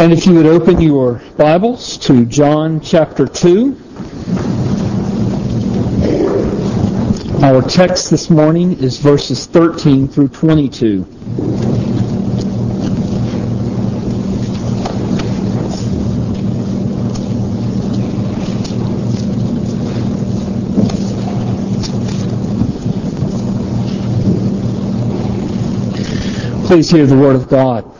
And if you would open your Bibles to John chapter 2. Our text this morning is verses 13 through 22. Please hear the word of God.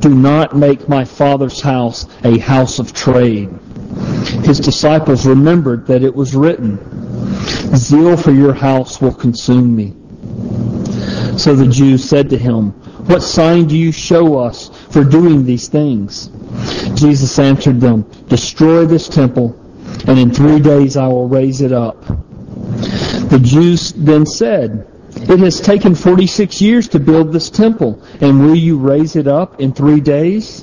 Do not make my father's house a house of trade. His disciples remembered that it was written, Zeal for your house will consume me. So the Jews said to him, What sign do you show us for doing these things? Jesus answered them, Destroy this temple, and in three days I will raise it up. The Jews then said, It has taken 46 years to build this temple, and will you raise it up in three days?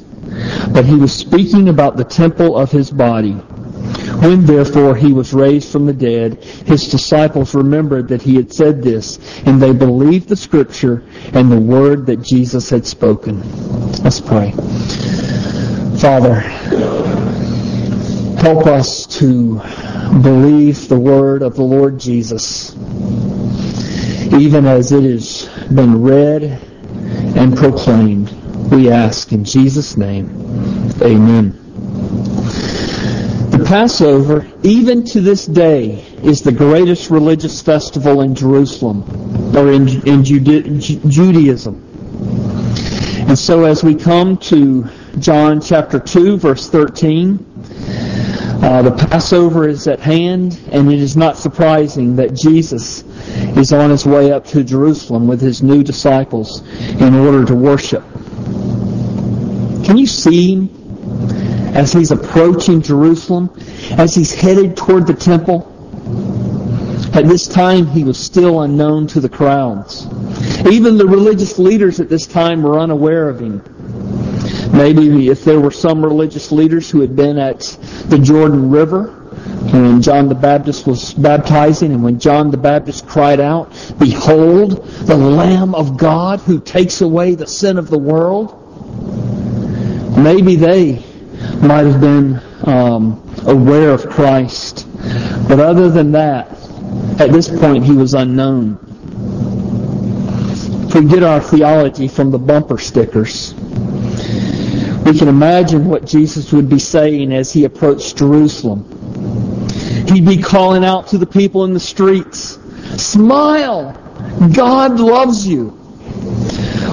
But he was speaking about the temple of his body. When therefore he was raised from the dead, his disciples remembered that he had said this, and they believed the scripture and the word that Jesus had spoken. Let's pray. Father, help us to believe the word of the Lord Jesus, even as it has been read and proclaimed. We ask in Jesus' name. Amen. The Passover, even to this day, is the greatest religious festival in Jerusalem, or in, in Judaism. And so as we come to John chapter 2, verse 13, uh, the Passover is at hand, and it is not surprising that Jesus is on his way up to Jerusalem with his new disciples in order to worship. Can you see as he's approaching Jerusalem, as he's headed toward the temple? At this time, he was still unknown to the crowds. Even the religious leaders at this time were unaware of him. Maybe if there were some religious leaders who had been at the Jordan River when John the Baptist was baptizing and when John the Baptist cried out, Behold, the Lamb of God who takes away the sin of the world. Maybe they might have been um, aware of Christ. But other than that, at this point he was unknown. Forget our theology from the bumper stickers, we can imagine what Jesus would be saying as he approached Jerusalem. He'd be calling out to the people in the streets, Smile! God loves you.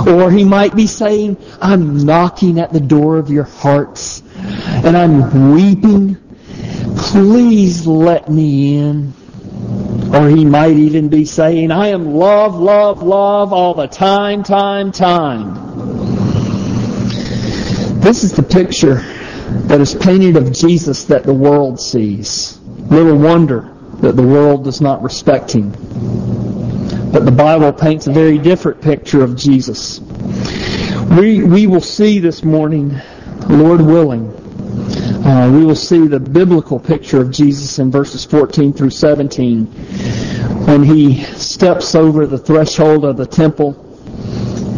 Or he might be saying, I'm knocking at the door of your hearts and I'm weeping. Please let me in. Or he might even be saying, I am love, love, love all the time, time, time. This is the picture that is painted of Jesus that the world sees. Little wonder that the world does not respect him. But the Bible paints a very different picture of Jesus. We, we will see this morning, Lord willing, uh, we will see the biblical picture of Jesus in verses 14 through 17 when he steps over the threshold of the temple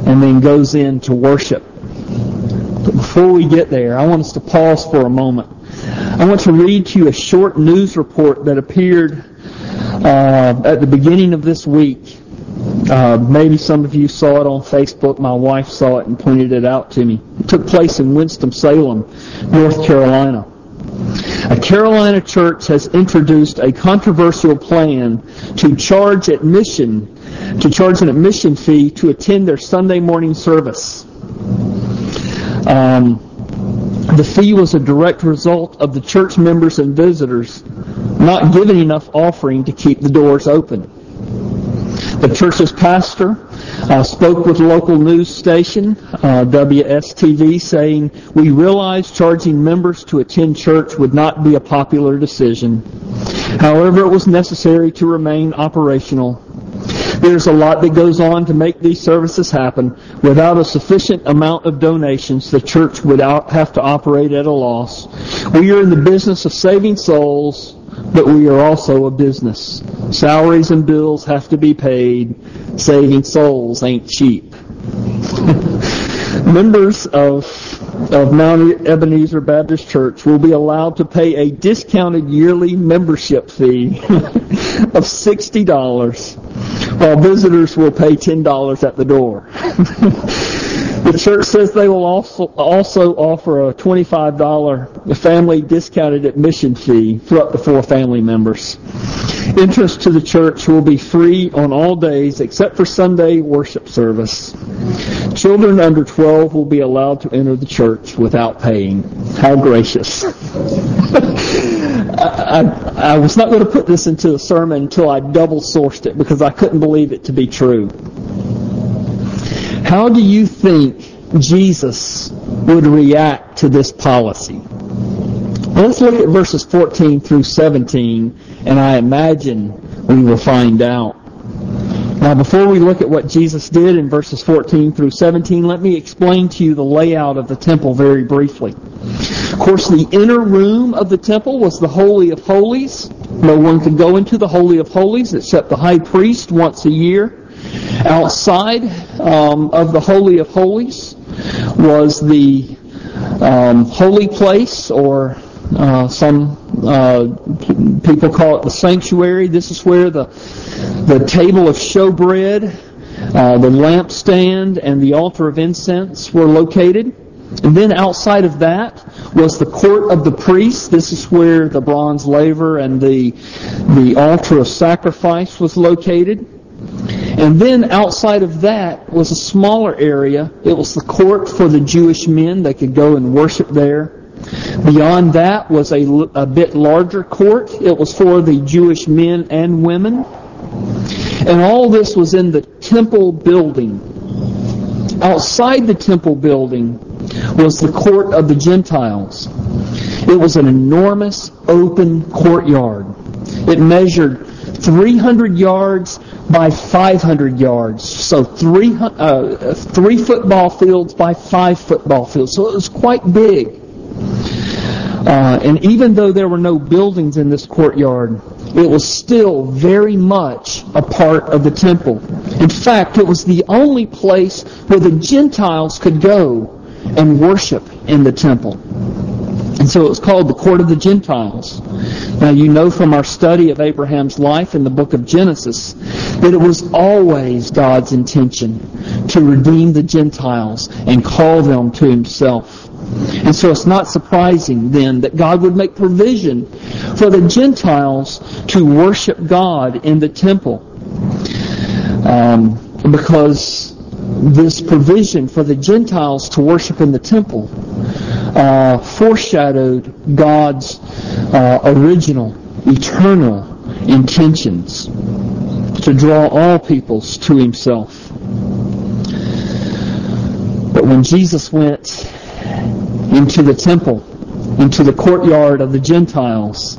and then goes in to worship. But before we get there, I want us to pause for a moment. I want to read to you a short news report that appeared uh, at the beginning of this week. Uh, maybe some of you saw it on Facebook. My wife saw it and pointed it out to me. It took place in Winston-Salem, North Carolina. A Carolina church has introduced a controversial plan to charge admission, to charge an admission fee to attend their Sunday morning service. Um, the fee was a direct result of the church members and visitors not giving enough offering to keep the doors open. The church's pastor uh, spoke with local news station, uh, WSTV, saying, We realize charging members to attend church would not be a popular decision. However, it was necessary to remain operational. There's a lot that goes on to make these services happen. Without a sufficient amount of donations, the church would have to operate at a loss. We are in the business of saving souls, but we are also a business. Salaries and bills have to be paid. Saving souls ain't cheap. Members of of Mount Ebenezer Baptist Church will be allowed to pay a discounted yearly membership fee of $60, while visitors will pay $10 at the door. the church says they will also, also offer a $25 family discounted admission fee for up to four family members. Entrance to the church will be free on all days except for Sunday worship service. Children under 12 will be allowed to enter the church without paying. How gracious. I, I, was not going to put this into a sermon until I double sourced it because I couldn't believe it to be true. How do you think Jesus would react to this policy? Let's look at verses 14 through 17, and I imagine we will find out. Now, before we look at what Jesus did in verses 14 through 17, let me explain to you the layout of the temple very briefly. Of course, the inner room of the temple was the Holy of Holies. No one could go into the Holy of Holies except the high priest once a year. Outside um, of the Holy of Holies was the um, holy place or uh, some uh, people call it the sanctuary. This is where the the table of showbread, uh, the lampstand, and the altar of incense were located. And then outside of that was the court of the priests. This is where the bronze laver and the the altar of sacrifice was located. And then outside of that was a smaller area. It was the court for the Jewish men. They could go and worship there. Beyond that was a, a bit larger court. It was for the Jewish men and women. And all this was in the temple building. Outside the temple building was the court of the Gentiles. It was an enormous open courtyard. It measured 300 yards by 500 yards. So three, uh, three football fields by five football fields. So it was quite big. Uh, and even though there were no buildings in this courtyard, it was still very much a part of the temple. In fact, it was the only place where the Gentiles could go and worship in the temple. And so it was called the Court of the Gentiles. Now you know from our study of Abraham's life in the book of Genesis that it was always God's intention to redeem the Gentiles and call them to himself. And so it's not surprising then that God would make provision for the Gentiles to worship God in the temple. Um, because this provision for the Gentiles to worship in the temple uh, foreshadowed God's uh, original, eternal intentions to draw all peoples to himself. But when Jesus went into the temple, into the courtyard of the Gentiles.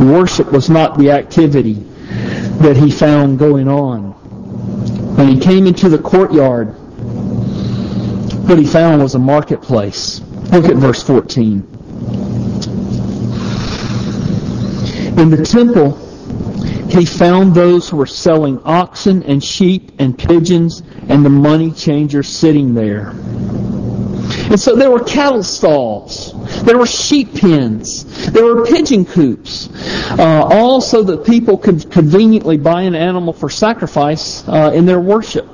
Worship was not the activity that he found going on. When he came into the courtyard, what he found was a marketplace. Look at verse 14. In the temple, he found those who were selling oxen and sheep and pigeons and the money changers sitting there. And so there were cattle stalls. There were sheep pens. There were pigeon coops. Uh, all so that people could conveniently buy an animal for sacrifice uh, in their worship.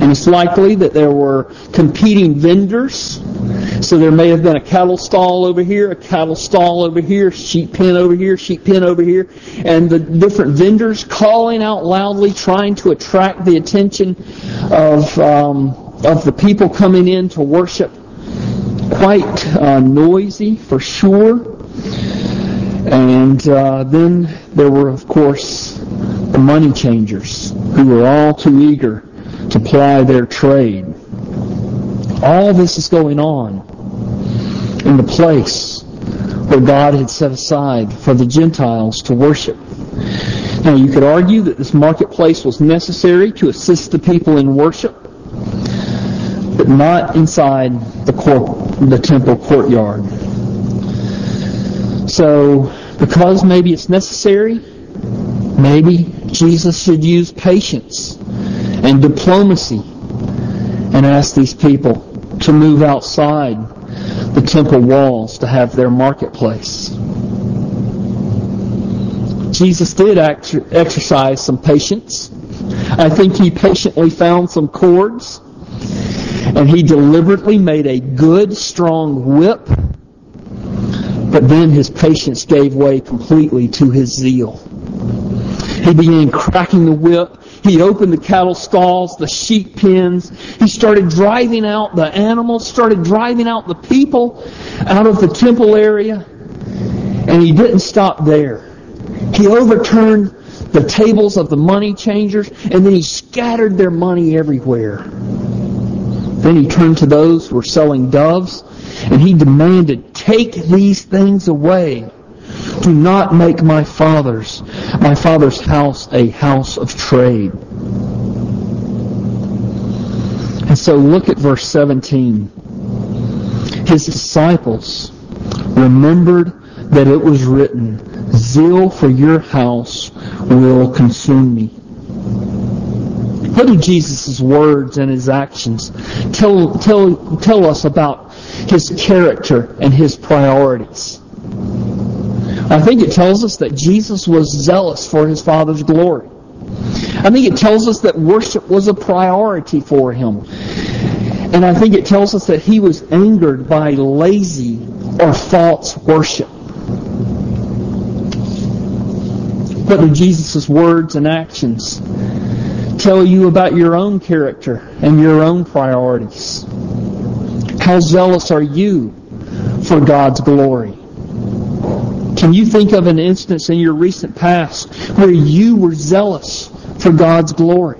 And it's likely that there were competing vendors. So there may have been a cattle stall over here, a cattle stall over here, sheep pen over here, sheep pen over here, and the different vendors calling out loudly, trying to attract the attention of um, of the people coming in to worship quite uh, noisy for sure. And uh, then there were, of course, the money changers who were all too eager to ply their trade. All this is going on in the place where God had set aside for the Gentiles to worship. Now you could argue that this marketplace was necessary to assist the people in worship, but not inside the, court, the temple courtyard. So, because maybe it's necessary, maybe Jesus should use patience and diplomacy and ask these people to move outside the temple walls to have their marketplace. Jesus did exercise some patience. I think he patiently found some cords and he deliberately made a good, strong whip. But then his patience gave way completely to his zeal. He began cracking the whip he opened the cattle stalls, the sheep pens. He started driving out the animals, started driving out the people out of the temple area. And he didn't stop there. He overturned the tables of the money changers, and then he scattered their money everywhere. Then he turned to those who were selling doves, and he demanded, Take these things away. Do not make my father's, my father's house a house of trade. And so look at verse 17. His disciples remembered that it was written, Zeal for your house will consume me. What do Jesus' words and his actions tell, tell, tell us about his character and his priorities? I think it tells us that Jesus was zealous for his Father's glory. I think it tells us that worship was a priority for him. And I think it tells us that he was angered by lazy or false worship. What do Jesus' words and actions tell you about your own character and your own priorities? How zealous are you for God's glory? Can you think of an instance in your recent past where you were zealous for God's glory?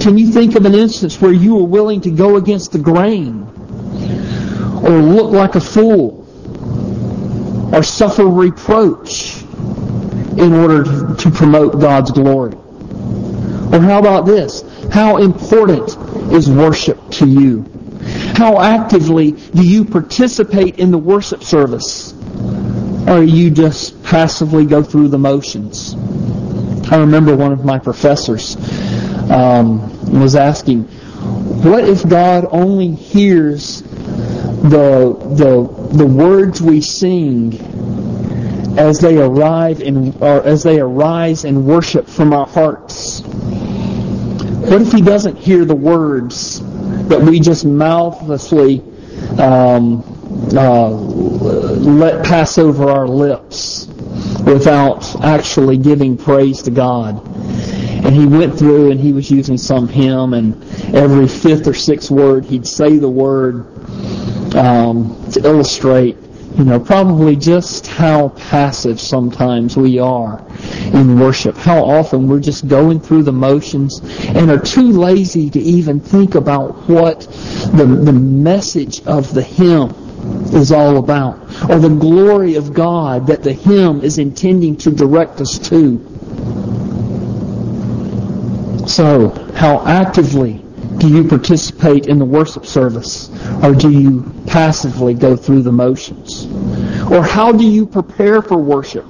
Can you think of an instance where you were willing to go against the grain or look like a fool or suffer reproach in order to, promote God's glory? Or how about this? How important is worship to you? How actively do you participate in the worship service? Or you just passively go through the motions? I remember one of my professors um, was asking, what if God only hears the, the, the words we sing as they arrive in, or as they arise in worship from our hearts? What if he doesn't hear the words that we just mouthlessly um, uh, let pass over our lips without actually giving praise to God. And he went through and he was using some hymn, and every fifth or sixth word he'd say the word um, to illustrate you know, probably just how passive sometimes we are in worship. How often we're just going through the motions and are too lazy to even think about what the, the message of the hymn is all about or the glory of God that the hymn is intending to direct us to. So, how actively do you participate in the worship service or do you passively go through the motions? Or how do you prepare for worship?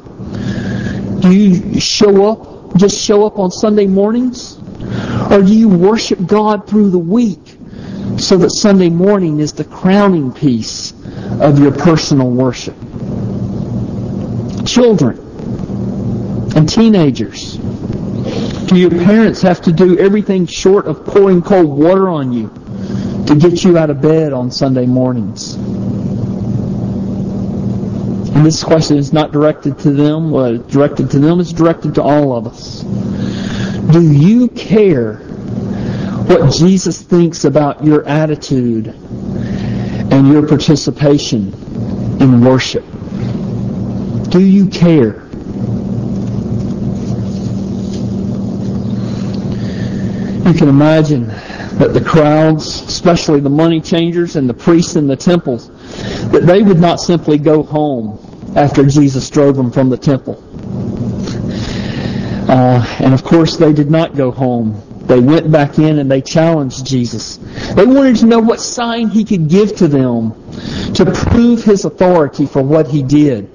Do you show up, just show up on Sunday mornings? Or do you worship God through the week so that Sunday morning is the crowning piece of your personal worship? Children and teenagers, your parents have to do everything short of pouring cold water on you to get you out of bed on Sunday mornings? And this question is not directed to them. Is directed to them is directed to all of us. Do you care what Jesus thinks about your attitude and your participation in worship? Do you care? You can imagine that the crowds, especially the money changers and the priests in the temples, that they would not simply go home after Jesus drove them from the temple. Uh, and of course, they did not go home. They went back in and they challenged Jesus. They wanted to know what sign he could give to them to prove his authority for what he did.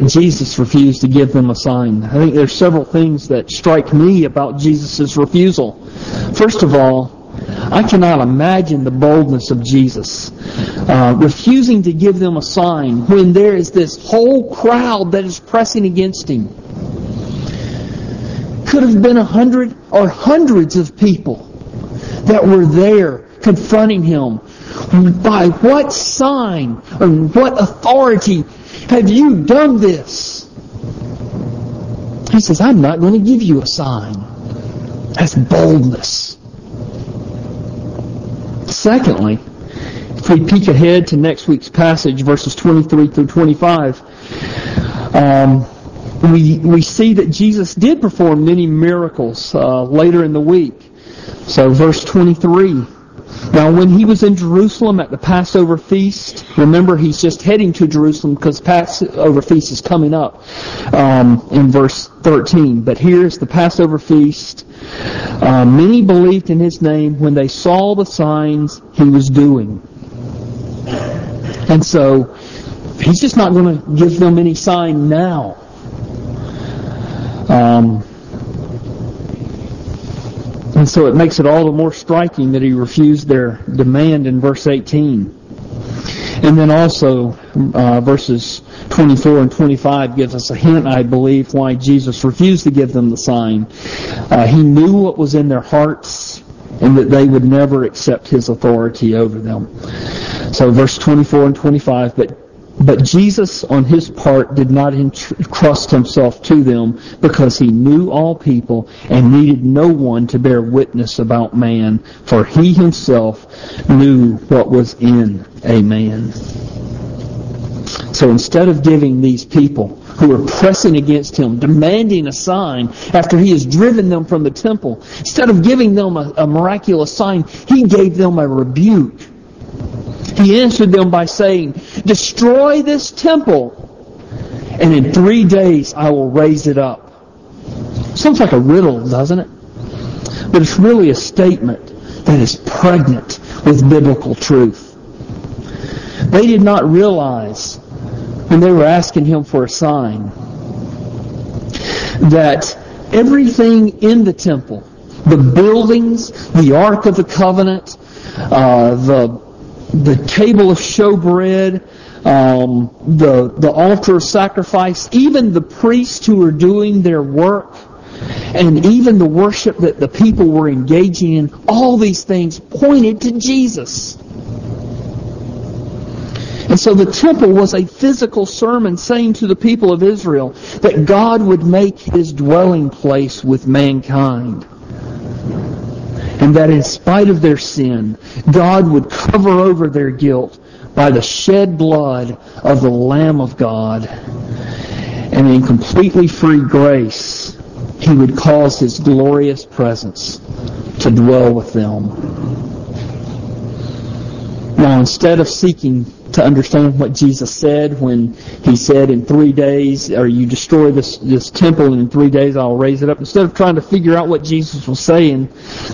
But Jesus refused to give them a sign. I think there's several things that strike me about Jesus' refusal. First of all, I cannot imagine the boldness of Jesus uh, refusing to give them a sign when there is this whole crowd that is pressing against him. Could have been a hundred or hundreds of people that were there confronting him. By what sign or what authority have you done this? He says, I'm not going to give you a sign. That's boldness. Secondly, if we peek ahead to next week's passage, verses 23 through 25, um, we, we see that Jesus did perform many miracles uh, later in the week. So, verse 23. Now, when he was in Jerusalem at the Passover feast, remember he's just heading to Jerusalem because Passover feast is coming up um, in verse 13. But here's the Passover feast. Uh, many believed in his name when they saw the signs he was doing. And so, he's just not going to give them any sign now. Um, and so it makes it all the more striking that he refused their demand in verse 18. And then also, uh, verses 24 and 25 gives us a hint, I believe, why Jesus refused to give them the sign. Uh, he knew what was in their hearts and that they would never accept his authority over them. So verse 24 and 25, but but Jesus, on his part, did not entrust himself to them because he knew all people and needed no one to bear witness about man, for he himself knew what was in a man. So instead of giving these people who are pressing against him, demanding a sign after he has driven them from the temple, instead of giving them a, a miraculous sign, he gave them a rebuke he answered them by saying, Destroy this temple, and in three days I will raise it up. Sounds like a riddle, doesn't it? But it's really a statement that is pregnant with biblical truth. They did not realize when they were asking him for a sign that everything in the temple, the buildings, the Ark of the Covenant, uh, the the table of showbread, um, the the altar of sacrifice, even the priests who were doing their work, and even the worship that the people were engaging in, all these things pointed to Jesus. And so the temple was a physical sermon saying to the people of Israel that God would make his dwelling place with mankind and that in spite of their sin, God would cover over their guilt by the shed blood of the Lamb of God. And in completely free grace, He would cause His glorious presence to dwell with them. Now, instead of seeking to understand what Jesus said when he said in three days, or you destroy this, this temple and in three days I'll raise it up. Instead of trying to figure out what Jesus was saying,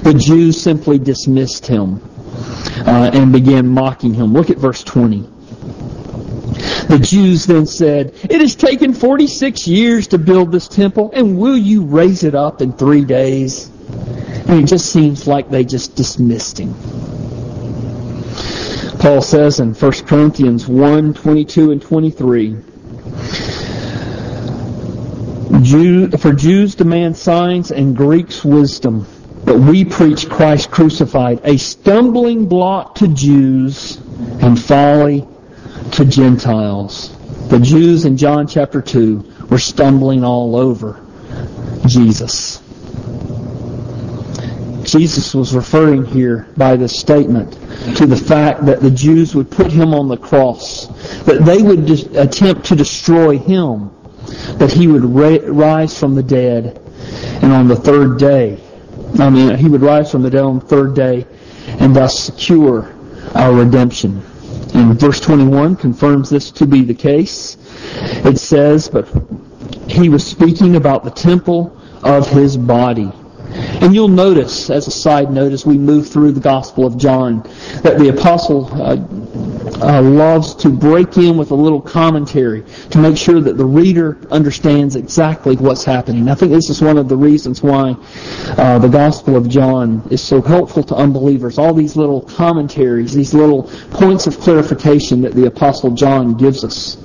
the Jews simply dismissed him uh, and began mocking him. Look at verse 20. The Jews then said, It has taken 46 years to build this temple, and will you raise it up in three days? And it just seems like they just dismissed him. Paul says in 1 Corinthians 1, 22 and 23, Jew, for Jews demand signs and Greeks wisdom, but we preach Christ crucified, a stumbling block to Jews and folly to Gentiles. The Jews in John chapter 2 were stumbling all over Jesus. Jesus was referring here by this statement to the fact that the Jews would put him on the cross, that they would attempt to destroy him, that he would rise from the dead, and on the third day I mean, he would rise from the dead on the third day and thus secure our redemption. And verse 21 confirms this to be the case. It says, but he was speaking about the temple of his body. And you'll notice, as a side note, as we move through the Gospel of John, that the apostle uh, uh, loves to break in with a little commentary to make sure that the reader understands exactly what's happening. I think this is one of the reasons why uh, the Gospel of John is so helpful to unbelievers. All these little commentaries, these little points of clarification that the Apostle John gives us.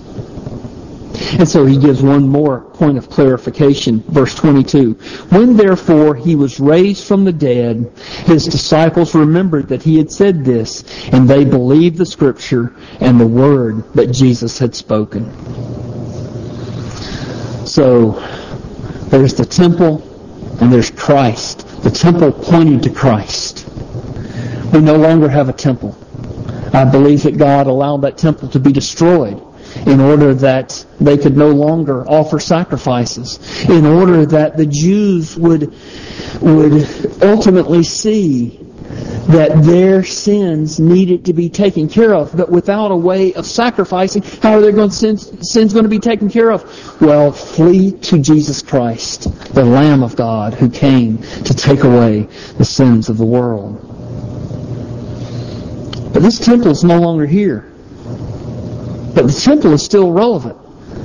And so he gives one more point of clarification, verse 22. When therefore he was raised from the dead, his disciples remembered that he had said this, and they believed the scripture and the word that Jesus had spoken. So there's the temple and there's Christ. The temple pointing to Christ. We no longer have a temple. I believe that God allowed that temple to be destroyed in order that they could no longer offer sacrifices, in order that the Jews would, would ultimately see that their sins needed to be taken care of, but without a way of sacrificing, how are their going sins, sins going to be taken care of? Well, flee to Jesus Christ, the Lamb of God who came to take away the sins of the world. But this temple is no longer here. But the temple is still relevant.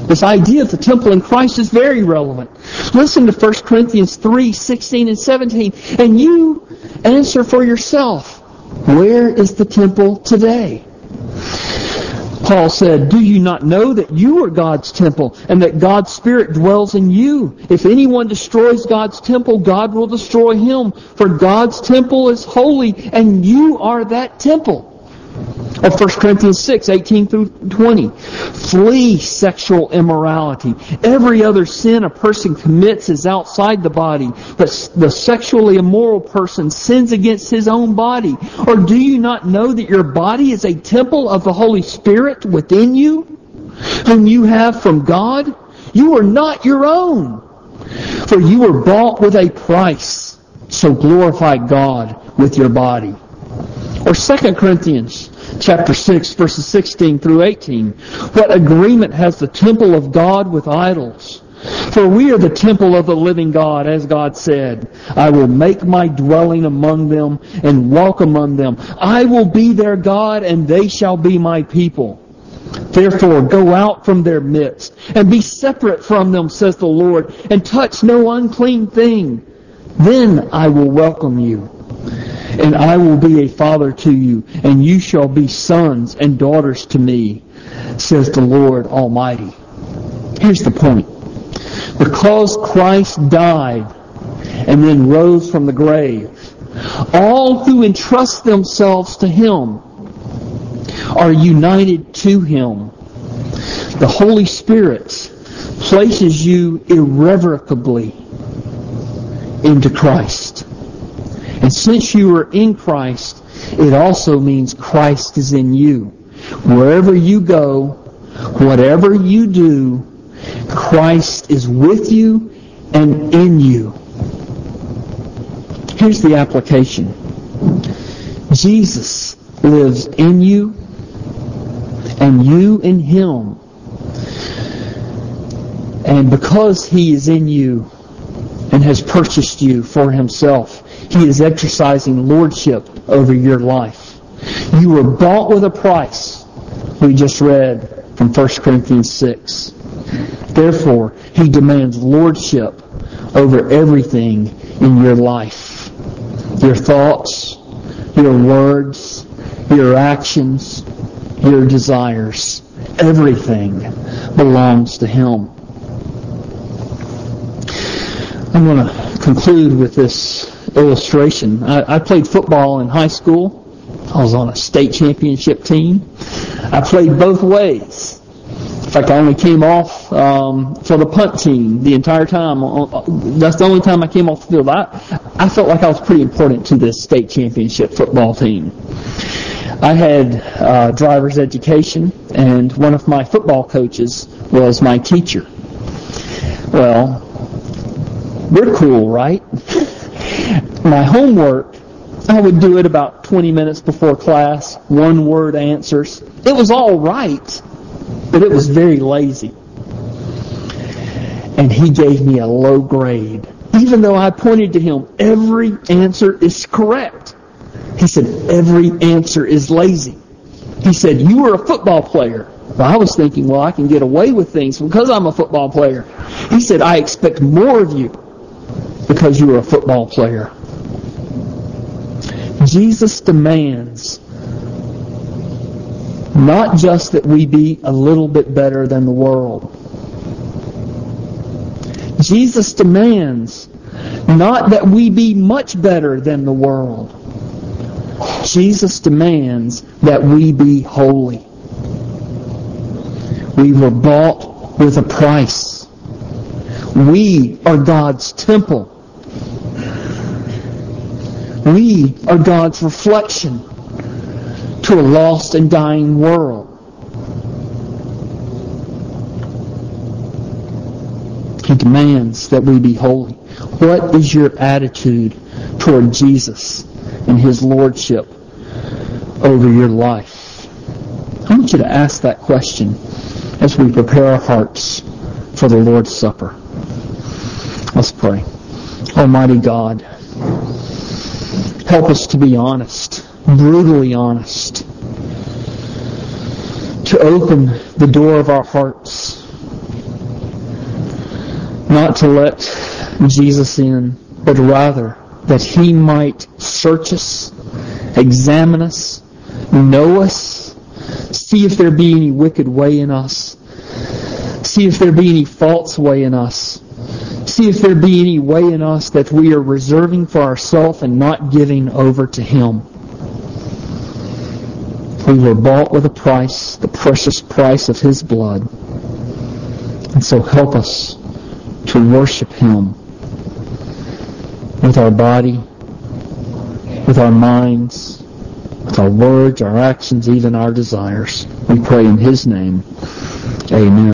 This idea of the temple in Christ is very relevant. Listen to 1 Corinthians 3, 16 and 17, and you answer for yourself. Where is the temple today? Paul said, Do you not know that you are God's temple and that God's Spirit dwells in you? If anyone destroys God's temple, God will destroy him. For God's temple is holy and you are that temple of 1 Corinthians 6, 18 through 20. Flee sexual immorality. Every other sin a person commits is outside the body, but the sexually immoral person sins against his own body. Or do you not know that your body is a temple of the Holy Spirit within you, whom you have from God? You are not your own, for you were bought with a price. So glorify God with your body. Or 2 Corinthians chapter 6, verses 16 through 18. What agreement has the temple of God with idols? For we are the temple of the living God, as God said, I will make my dwelling among them and walk among them. I will be their God, and they shall be my people. Therefore, go out from their midst and be separate from them, says the Lord, and touch no unclean thing. Then I will welcome you and I will be a father to you, and you shall be sons and daughters to me, says the Lord Almighty. Here's the point. Because Christ died and then rose from the grave, all who entrust themselves to Him are united to Him. The Holy Spirit places you irrevocably into Christ. And since you are in Christ, it also means Christ is in you. Wherever you go, whatever you do, Christ is with you and in you. Here's the application. Jesus lives in you and you in him. And because he is in you and has purchased you for himself, he is exercising lordship over your life. You were bought with a price. We just read from 1 Corinthians 6. Therefore, he demands lordship over everything in your life. Your thoughts, your words, your actions, your desires. Everything belongs to him. I'm going to conclude with this illustration. I, I played football in high school. I was on a state championship team. I played both ways. In fact, I only came off um, for the punt team the entire time. Uh, uh, that's the only time I came off the field. I, I felt like I was pretty important to this state championship football team. I had uh, driver's education, and one of my football coaches was my teacher. Well, we're cool, right? my homework, I would do it about 20 minutes before class, one word answers. It was all right, but it was very lazy. And he gave me a low grade. Even though I pointed to him, every answer is correct. He said, every answer is lazy. He said, you were a football player. Well, I was thinking, well, I can get away with things because I'm a football player. He said, I expect more of you because you are a football player. Jesus demands not just that we be a little bit better than the world. Jesus demands not that we be much better than the world. Jesus demands that we be holy. We were bought with a price. We are God's temple. We are God's reflection to a lost and dying world. He demands that we be holy. What is your attitude toward Jesus and His Lordship over your life? I want you to ask that question as we prepare our hearts for the Lord's Supper. Let's pray. Almighty God, help us to be honest, brutally honest, to open the door of our hearts, not to let Jesus in, but rather that He might search us, examine us, know us, see if there be any wicked way in us, see if there be any false way in us, see if there be any way in us that we are reserving for ourselves and not giving over to Him. We were bought with a price, the precious price of His blood. And so help us to worship Him with our body, with our minds, with our words, our actions, even our desires. We pray in His name. Amen.